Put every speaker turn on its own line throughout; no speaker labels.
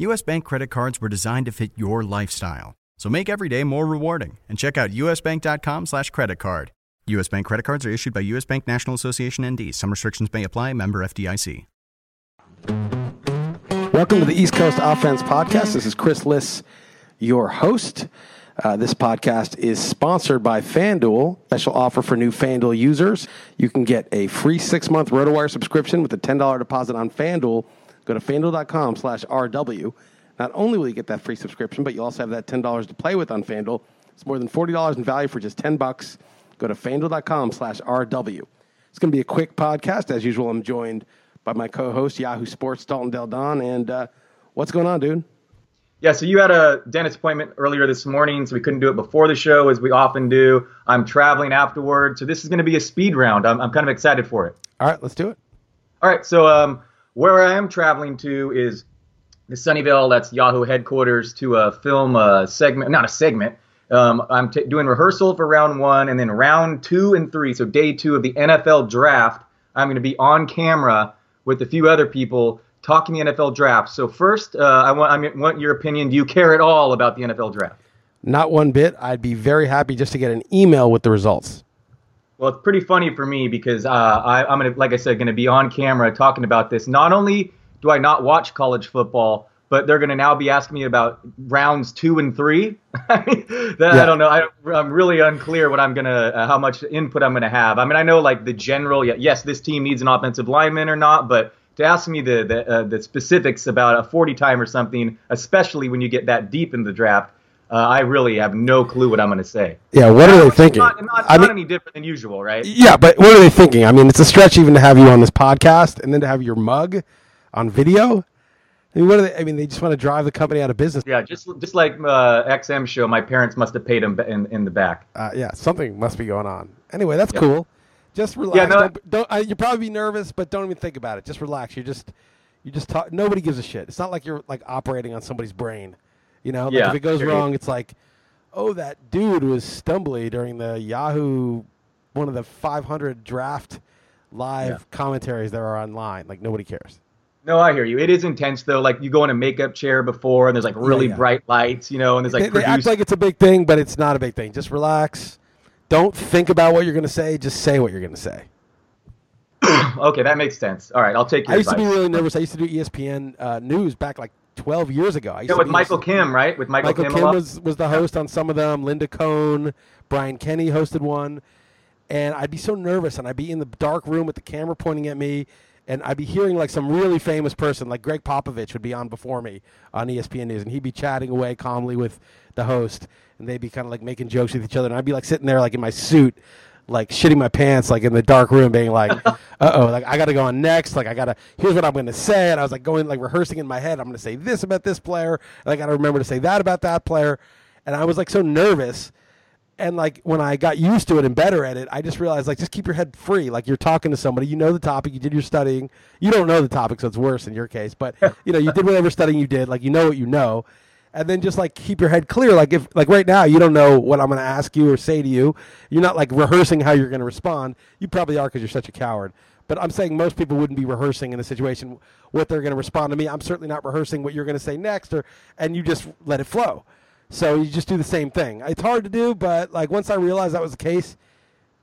US Bank credit cards were designed to fit your lifestyle. So make every day more rewarding and check out usbank.com slash credit card. US Bank credit cards are issued by US Bank National Association ND. Some restrictions may apply. Member FDIC.
Welcome to the East Coast Offense Podcast. This is Chris Liss, your host. Uh, this podcast is sponsored by FanDuel. Special offer for new FanDuel users. You can get a free six-month RotoWire subscription with a $10 deposit on FanDuel. Go to FanDuel.com slash RW. Not only will you get that free subscription, but you also have that $10 to play with on FanDuel. It's more than $40 in value for just 10 bucks. Go to FanDuel.com slash RW. It's going to be a quick podcast. As usual, I'm joined by my co-host, Yahoo Sports, Dalton Del Don. And uh, what's going on, dude?
Yeah, so you had a dentist appointment earlier this morning, so we couldn't do it before the show as we often do. I'm traveling afterward, so this is going to be a speed round. I'm, I'm kind of excited for it.
All right, let's do it.
All right, so um, where I am traveling to is the Sunnyvale, that's Yahoo headquarters, to a film uh, segment, not a segment. Um, I'm t- doing rehearsal for round one, and then round two and three, so day two of the NFL draft. I'm going to be on camera with a few other people talking the NFL draft. So first, uh, I want I want your opinion. Do you care at all about the NFL draft?
Not one bit. I'd be very happy just to get an email with the results.
Well, it's pretty funny for me because uh, I, I'm gonna, like I said, going to be on camera talking about this. Not only do I not watch college football, but they're going to now be asking me about rounds two and three. that, yeah. I don't know. I, am really unclear what I'm gonna, uh, how much input I'm gonna have. I mean, I know like the general. Yes, this team needs an offensive lineman or not, but to ask me the the, uh, the specifics about a 40 time or something, especially when you get that deep in the draft, uh, I really have no clue what I'm going to say.
Yeah, what are they thinking?
Not, not, I not mean, any different than usual, right?
Yeah, but what are they thinking? I mean, it's a stretch even to have you on this podcast and then to have your mug on video. I mean, what are they? I mean, they just want to drive the company out of business.
Yeah, just just like uh, XM show, my parents must have paid them in in the back.
Uh, yeah, something must be going on. Anyway, that's yep. cool. Just relax. Yeah, no, don't, don't, uh, you probably be nervous, but don't even think about it. Just relax. You just you just talk. Nobody gives a shit. It's not like you're like operating on somebody's brain. You know, like if it goes wrong, it's like, oh, that dude was stumbly during the Yahoo, one of the 500 draft live yeah. commentaries that are online. Like nobody cares.
No, I hear you. It is intense though. Like you go in a makeup chair before, and there's like really yeah, yeah. bright lights, you know, and there's like
they, they act like it's a big thing, but it's not a big thing. Just relax. Don't think about what you're going to say. Just say what you're going to say.
okay, that makes sense. All right, I'll take your
I used
advice.
to be really nervous. I used to do ESPN uh, news back like 12 years ago. I
yeah, with Michael Kim, right? With Michael,
Michael
Kim,
Kim was, was the host on some of them. Linda Cohn, Brian Kenny hosted one. And I'd be so nervous, and I'd be in the dark room with the camera pointing at me, and I'd be hearing like some really famous person, like Gregg Popovich, would be on before me on ESPN News, and he'd be chatting away calmly with the host, and they'd be kind of like making jokes with each other, and I'd be like sitting there like in my suit, like shitting my pants, like in the dark room, being like, "Uh oh, like I got to go on next, like I got to here's what I'm to say," and I was like going like rehearsing in my head, I'm to say this about this player, and I got to remember to say that about that player, and I was like so nervous and like when I got used to it and better at it, I just realized like just keep your head free. Like you're talking to somebody, you know the topic, you did your studying. You don't know the topic, so it's worse in your case. But you know you did whatever studying you did. Like you know what you know, and then just like keep your head clear. Like if like right now you don't know what I'm going to ask you or say to you. You're not like rehearsing how you're going to respond. You probably are because you're such a coward. But I'm saying most people wouldn't be rehearsing in a situation what they're going to respond to me. I'm certainly not rehearsing what you're going to say next, or and you just let it flow. So you just do the same thing. It's hard to do, but like once I realized that was the case,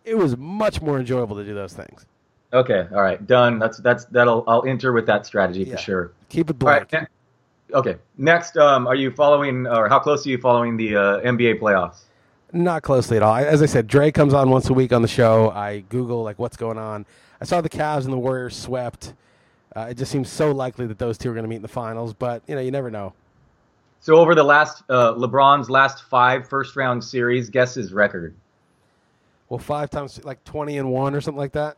it was much more enjoyable to do those things.
Okay, all right, done. That's that's that'll I'll enter with that strategy
yeah.
for sure.
Keep it blank.
All right, Okay. Next, um, are you following, or how close are you following the uh, NBA playoffs?
Not closely at all. As I said, Dre comes on once a week on the show. I Google like what's going on. I saw the Cavs and the Warriors swept. Uh, it just seems so likely that those two are going to meet in the finals, but you know, you never know.
So over the last uh, LeBron's last five first round series, guess his record.
Well, five times like twenty and one or something like that.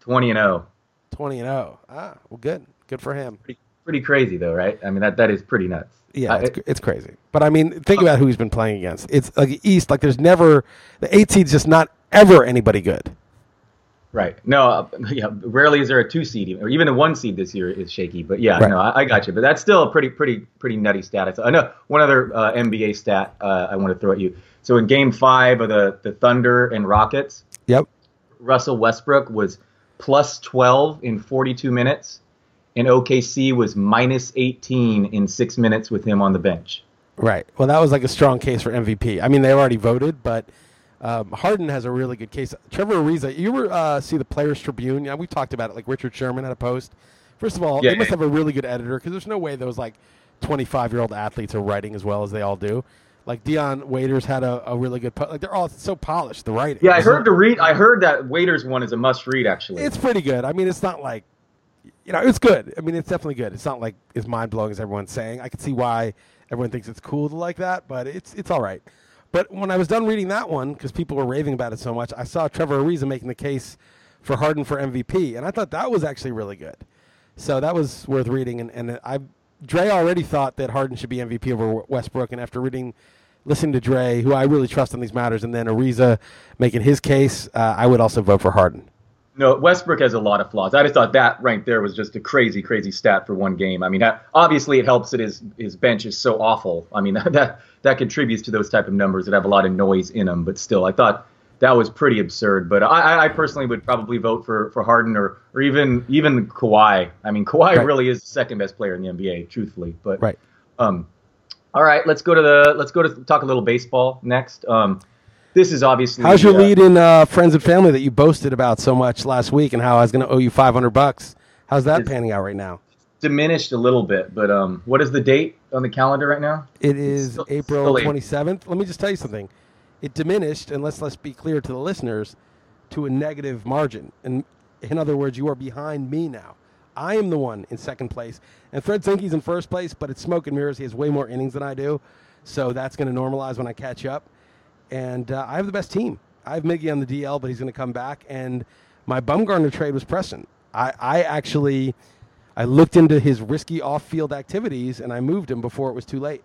Twenty and zero.
Oh. Twenty and zero. Oh. Ah, well, good, good for him.
Pretty, pretty crazy though, right? I mean, that that is pretty nuts.
Yeah, uh, it's, it's crazy. But I mean, think about who he's been playing against. It's like East. Like there's never the eight seed's just not ever anybody good.
Right. No. Uh, yeah. Rarely is there a two seed, or even a one seed this year is shaky. But yeah, right. no, I, I, got you. But that's still a pretty, pretty, pretty nutty stat. I know one other uh, NBA stat uh, I want to throw at you. So in Game Five of the the Thunder and Rockets,
yep,
Russell Westbrook was plus 12 in 42 minutes, and OKC was minus 18 in six minutes with him on the bench.
Right. Well, that was like a strong case for MVP. I mean, they already voted, but um, Harden has a really good case. Trevor Ariza, you ever uh, see the Players Tribune? Yeah, we talked about it. Like Richard Sherman had a post. First of all, yeah, they must have a really good editor because there's no way those like 25 year old athletes are writing as well as they all do. Like Dion Waiters had a, a really good po- like they're all so polished the writing.
Yeah, I heard to read. I heard that Waiters one is a must read actually.
It's pretty good. I mean, it's not like you know, it's good. I mean, it's definitely good. It's not like as mind blowing as everyone's saying. I can see why everyone thinks it's cool to like that, but it's it's all right. But when I was done reading that one, because people were raving about it so much, I saw Trevor Ariza making the case for Harden for MVP, and I thought that was actually really good. So that was worth reading. And, and I, Dre already thought that Harden should be MVP over Westbrook, and after reading, listening to Dre, who I really trust on these matters, and then Ariza making his case, uh, I would also vote for Harden.
No, Westbrook has a lot of flaws. I just thought that right there was just a crazy, crazy stat for one game. I mean, obviously it helps that his his bench is so awful. I mean, that that contributes to those type of numbers that have a lot of noise in them. But still, I thought that was pretty absurd. But I, I personally would probably vote for for Harden or or even even Kawhi. I mean, Kawhi right. really is the second best player in the NBA, truthfully. But
right.
Um, all right, let's go to the let's go to talk a little baseball next. Um, this is obviously.
How's your uh, lead in uh, friends and family that you boasted about so much last week, and how I was going to owe you five hundred bucks? How's that panning out right now?
Diminished a little bit, but um, what is the date on the calendar right now?
It is still, April twenty seventh. Let me just tell you something. It diminished, and let's let's be clear to the listeners, to a negative margin. And in other words, you are behind me now. I am the one in second place, and Fred Zinkie's in first place. But it's smoke and mirrors. He has way more innings than I do, so that's going to normalize when I catch up and uh, I have the best team. I have Miggy on the DL, but he's going to come back. And my Bumgarner trade was Preston. I, I actually I looked into his risky off-field activities, and I moved him before it was too late.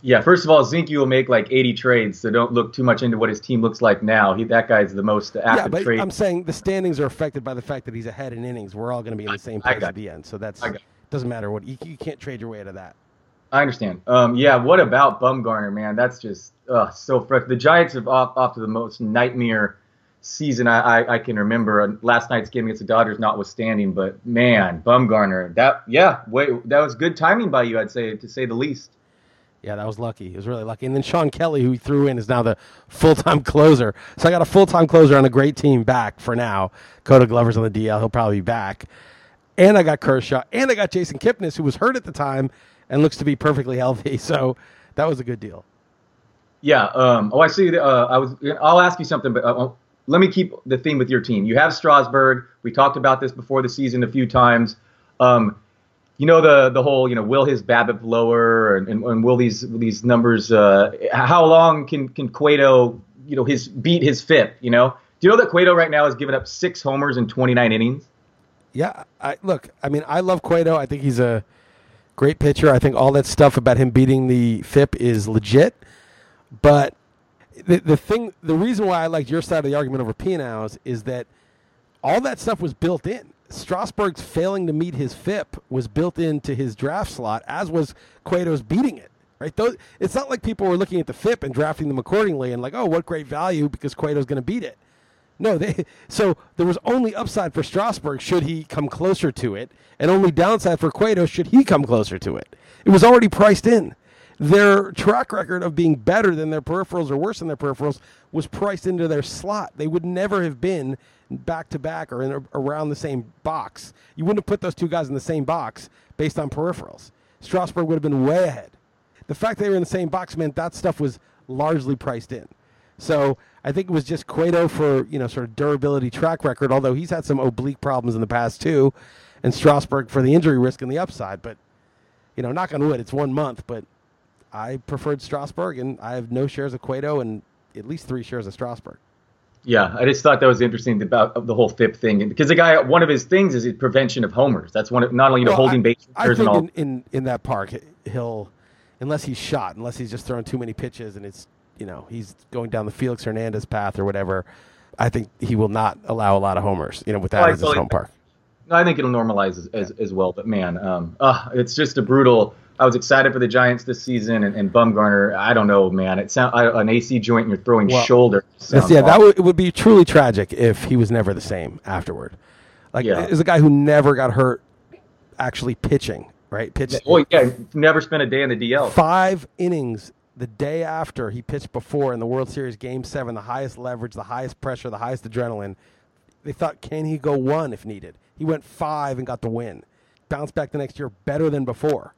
Yeah, first of all, Zinkie will make like 80 trades, so don't look too much into what his team looks like now. He, that guy's the most active
yeah, but
trade.
I'm saying the standings are affected by the fact that he's ahead in innings. We're all going to be in the same place at the end, so that's doesn't matter what you, you can't trade your way out of that.
I understand. Um, yeah, what about Bumgarner, man? That's just uh, so fresh. The Giants have off, off to the most nightmare season I, I, I, can remember. Last night's game against the Dodgers, notwithstanding, but man, Bumgarner, that yeah, wait, that was good timing by you, I'd say, to say the least.
Yeah, that was lucky. It was really lucky. And then Shawn Kelley, who he threw in, is now the full time closer. So I got a full time closer on a great team back for now. Koda Glover's on the DL. He'll probably be back. And I got Kershaw. And I got Jason Kipnis, who was hurt at the time and looks to be perfectly healthy. So that was a good deal.
Yeah. Um, oh, I see. Uh, I was. I'll ask you something, but uh, let me keep the theme with your team. You have Strasburg. We talked about this before the season a few times. Um, you know the the whole you know will his BABIP lower and, and, and will these these numbers uh, how long can can Cueto you know his beat his FIP you know do you know that Cueto right now has given up six homers in 29 innings?
Yeah, I look. I mean, I love Cueto. I think he's a great pitcher. I think all that stuff about him beating the FIP is legit. But the the thing, the reason why I liked your side of the argument over Pianow's is that all that stuff was built in. Strasburg's failing to meet his FIP was built into his draft slot, as was Cueto's beating it. Right? Those, it's not like people were looking at the FIP and drafting them accordingly and like, oh, what great value because Cueto's going to beat it. No, they so there was only upside for Strasburg should he come closer to it, and only downside for Cueto should he come closer to it. It was already priced in. Their track record of being better than their peripherals or worse than their peripherals was priced into their slot. They would never have been back to back or in, around the same box. You wouldn't have put those two guys in the same box based on peripherals. Strasburg would have been way ahead. The fact they were in the same box meant that stuff was largely priced in. So I think it was just Cueto for you know sort of durability track record, although he's had some oblique problems in the past too, and Strasburg for the injury risk and the upside. But you know, knock on wood, it's one month, but I preferred Strasburg, and I have no shares of Cueto and at least three shares of Strasburg.
Yeah, I just thought that was interesting about uh, the whole FIP thing and because the guy, one of his things is prevention of homers. That's one of not only you know well, holding base
I, I think in, in, in that park he'll unless he's shot, unless he's just throwing too many pitches and it's you know he's going down the Felix Hernandez path or whatever. I think he will not allow a lot of homers. You know, with that well, as his home park.
I think it'll normalize as, as, as well. But man, um, uh, it's just a brutal I was excited for the Giants this season, and, and Bumgarner. I don't know, man. It sound an AC joint, and you're throwing well, shoulder.
Yeah, awful. that would, it would be truly tragic if he was never the same afterward. Like, yeah. is a guy who never got hurt actually pitching, right? Pitched.
Oh yeah, never spent a day in the DL.
Five innings the day after he pitched before in the World Series Game Seven, the highest leverage, the highest pressure, the highest adrenaline. They thought, can he go one if needed? He went five and got the win. Bounced back the next year better than before.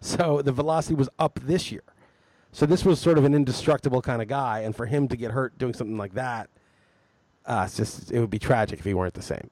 So the velocity was up this year. So this was sort of an indestructible kind of guy, and for him to get hurt doing something like that, uh, it's just it would be tragic if he weren't the same.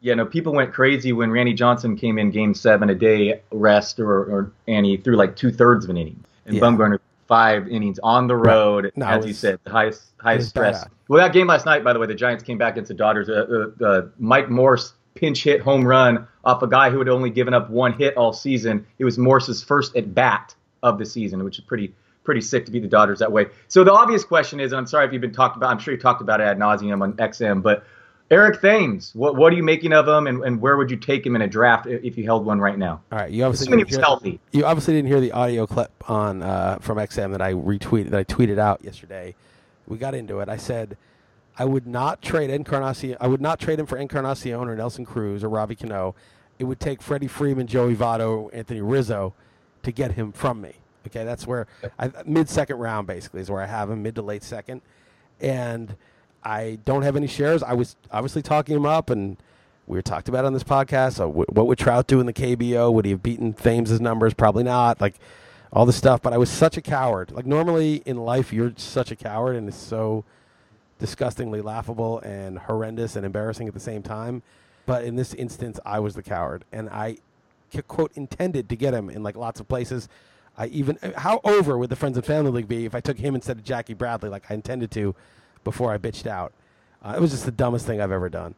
Yeah, no, people went crazy when Randy Johnson came in Game Seven, a day rest, or, or and he threw like two thirds of an inning, and yeah. Bumgarner five innings on the road, no, as was, you said, the highest highest stress. Bad. Well, that game last night, by the way, the Giants came back against the Dodgers. Uh, uh, uh, Mike Morse pinch hit home run off a guy who had only given up one hit all season. It was Morse's first at bat of the season, which is pretty pretty sick to beat the Dodgers that way. So the obvious question is, and I'm sorry if you've been talked about, I'm sure you talked about it ad nauseum on XM, but Eric Thames, what what are you making of him, and, and where would you take him in a draft if you held one right now?
All right, you obviously
assuming he was healthy.
You obviously didn't hear the audio clip on uh, from XM that I retweeted that I tweeted out yesterday. We got into it. I said I would not trade Encarnacion. I would not trade him for Encarnacion or Nelson Cruz or Robbie Cano. It would take Freddie Freeman, Joey Votto, Anthony Rizzo to get him from me. Okay, that's where mid second round basically is where I have him, mid to late second, and I don't have any shares. I was obviously talking him up, and we were talked about on this podcast. So, w- what would Trout do in the KBO? Would he have beaten Thames' numbers? Probably not. Like all the stuff, but I was such a coward. Like normally in life, you're such a coward, and it's so disgustingly laughable and horrendous and embarrassing at the same time. But in this instance, I was the coward, and I quote intended to get him in like lots of places. I even uh, how over would the friends and family league be if I took him instead of Jackie Bradley like I intended to before I bitched out. Uh, it was just the dumbest thing I've ever done.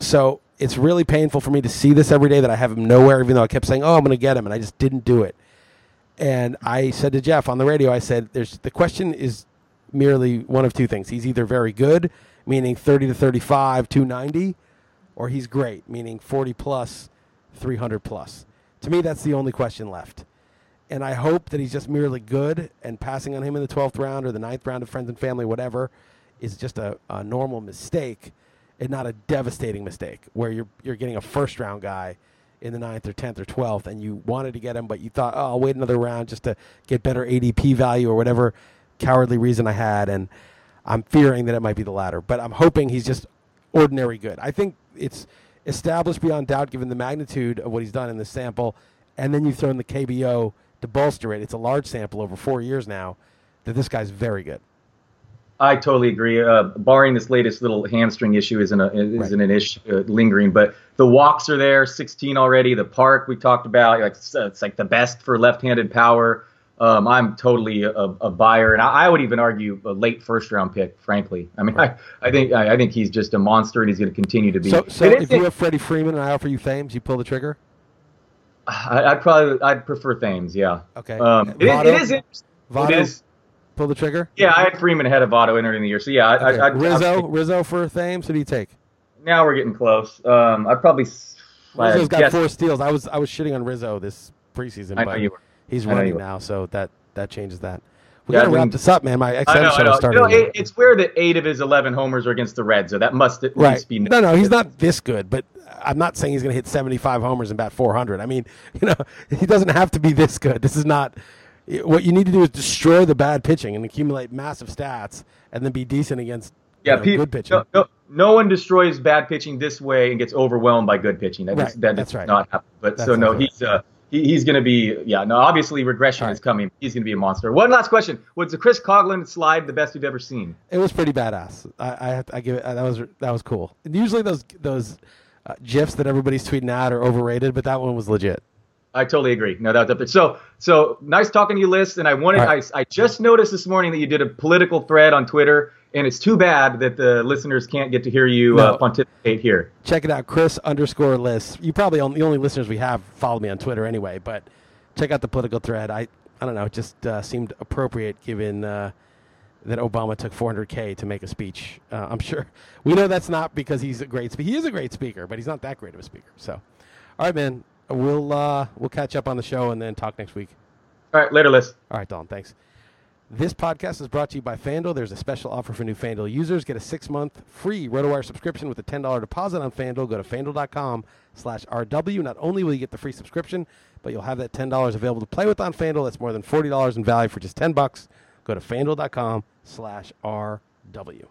So it's really painful for me to see this every day that I have him nowhere, even though I kept saying, "Oh, I'm going to get him," and I just didn't do it. And I said to Jeff on the radio, I said, "There's the question is merely one of two things. He's either very good, meaning 30 to 35, 290, or he's great, meaning 40 plus, 300 plus. To me, that's the only question left. And I hope that he's just merely good and passing on him in the 12th round or the 9th round of friends and family, whatever, is just a, a normal mistake and not a devastating mistake where you're, you're getting a first round guy in the ninth or 10th or 12th and you wanted to get him, but you thought, oh, I'll wait another round just to get better ADP value or whatever cowardly reason I had, and I'm fearing that it might be the latter. But I'm hoping he's just ordinary good. I think it's established beyond doubt, given the magnitude of what he's done in this sample, and then you throw in the KBO to bolster it. It's a large sample over four years now. That this guy's very good.
I totally agree. Uh, barring this latest little hamstring issue isn't a, isn't right. an issue uh, lingering, but the walks are there, 16 already. The park we talked about, like it's like the best for left-handed power um, I'm totally a, a buyer, and I, I, would even argue a late first round pick. Frankly, I mean, right. I, I, think I, I, think he's just a monster, and he's going to continue to be.
So, so if you have Freddie Freeman and I offer you Thames, you pull the trigger.
I, would probably I'd prefer Thames. Yeah.
Okay.
Um, it, it is. It is.
Pull the trigger.
Yeah, I had Freeman ahead of Votto entering the year, so yeah. Okay. I,
Rizzo, Rizzo for Thames. Who do you take?
Now we're getting close. Um, I'd probably.
Rizzo's got four steals. I was I was shitting on Rizzo this preseason. I were. He's running now, so that that changes that. We yeah, gotta wrap this up, man. My XM show started.
You know, it, it's weird that eight of his eleven homers are against the Reds, so that must at
right.
least be.
No, no, he's not this good, but I'm not saying he's going to hit 75 homers and bat 400. I mean, you know, he doesn't have to be this good. This is not. What you need to do is destroy the bad pitching and accumulate massive stats, and then be decent against yeah, know, people, good pitching.
No, no, no, one destroys bad pitching this way and gets overwhelmed by good pitching. That right. that that's right. not happen. But that's so no, he's uh, he, he's going to be yeah. No, obviously regression
All
is coming. He's going to be a monster. One last question: Was the Chris Coghlan slide the best you've ever seen?
It was pretty badass. I, I, have to, I give it. That was that was cool. And usually those those uh, gifs that everybody's tweeting out are overrated, but that one was legit.
I totally agree. No, that was up there. So, so nice talking to you, Liss. And I wanted,
right.
I, I just noticed this morning that you did a political thread on Twitter, and it's too bad that the listeners can't get to hear you
No.
uh, pontificate here.
Check it out, Chris underscore Liss. You probably the only listeners we have follow me on Twitter anyway, but check out the political thread. I I don't know, it just uh, seemed appropriate given uh, that Obama took 400k to make a speech. Uh, I'm sure we know that's not because he's a great speaker. He is a great speaker, but he's not that great of a speaker. So, all right, man, we'll uh, we'll catch up on the show and then talk next week.
All right, later, Liss.
All right, Don, thanks. This podcast is brought to you by FanDuel. There's a special offer for new FanDuel users. Get a six-month free RotoWire subscription with a $10 deposit on FanDuel. Go to FanDuel.com slash RW. Not only will you get the free subscription, but you'll have that $10 available to play with on FanDuel. That's more than $40 in value for just 10 bucks. Go to FanDuel.com slash RW.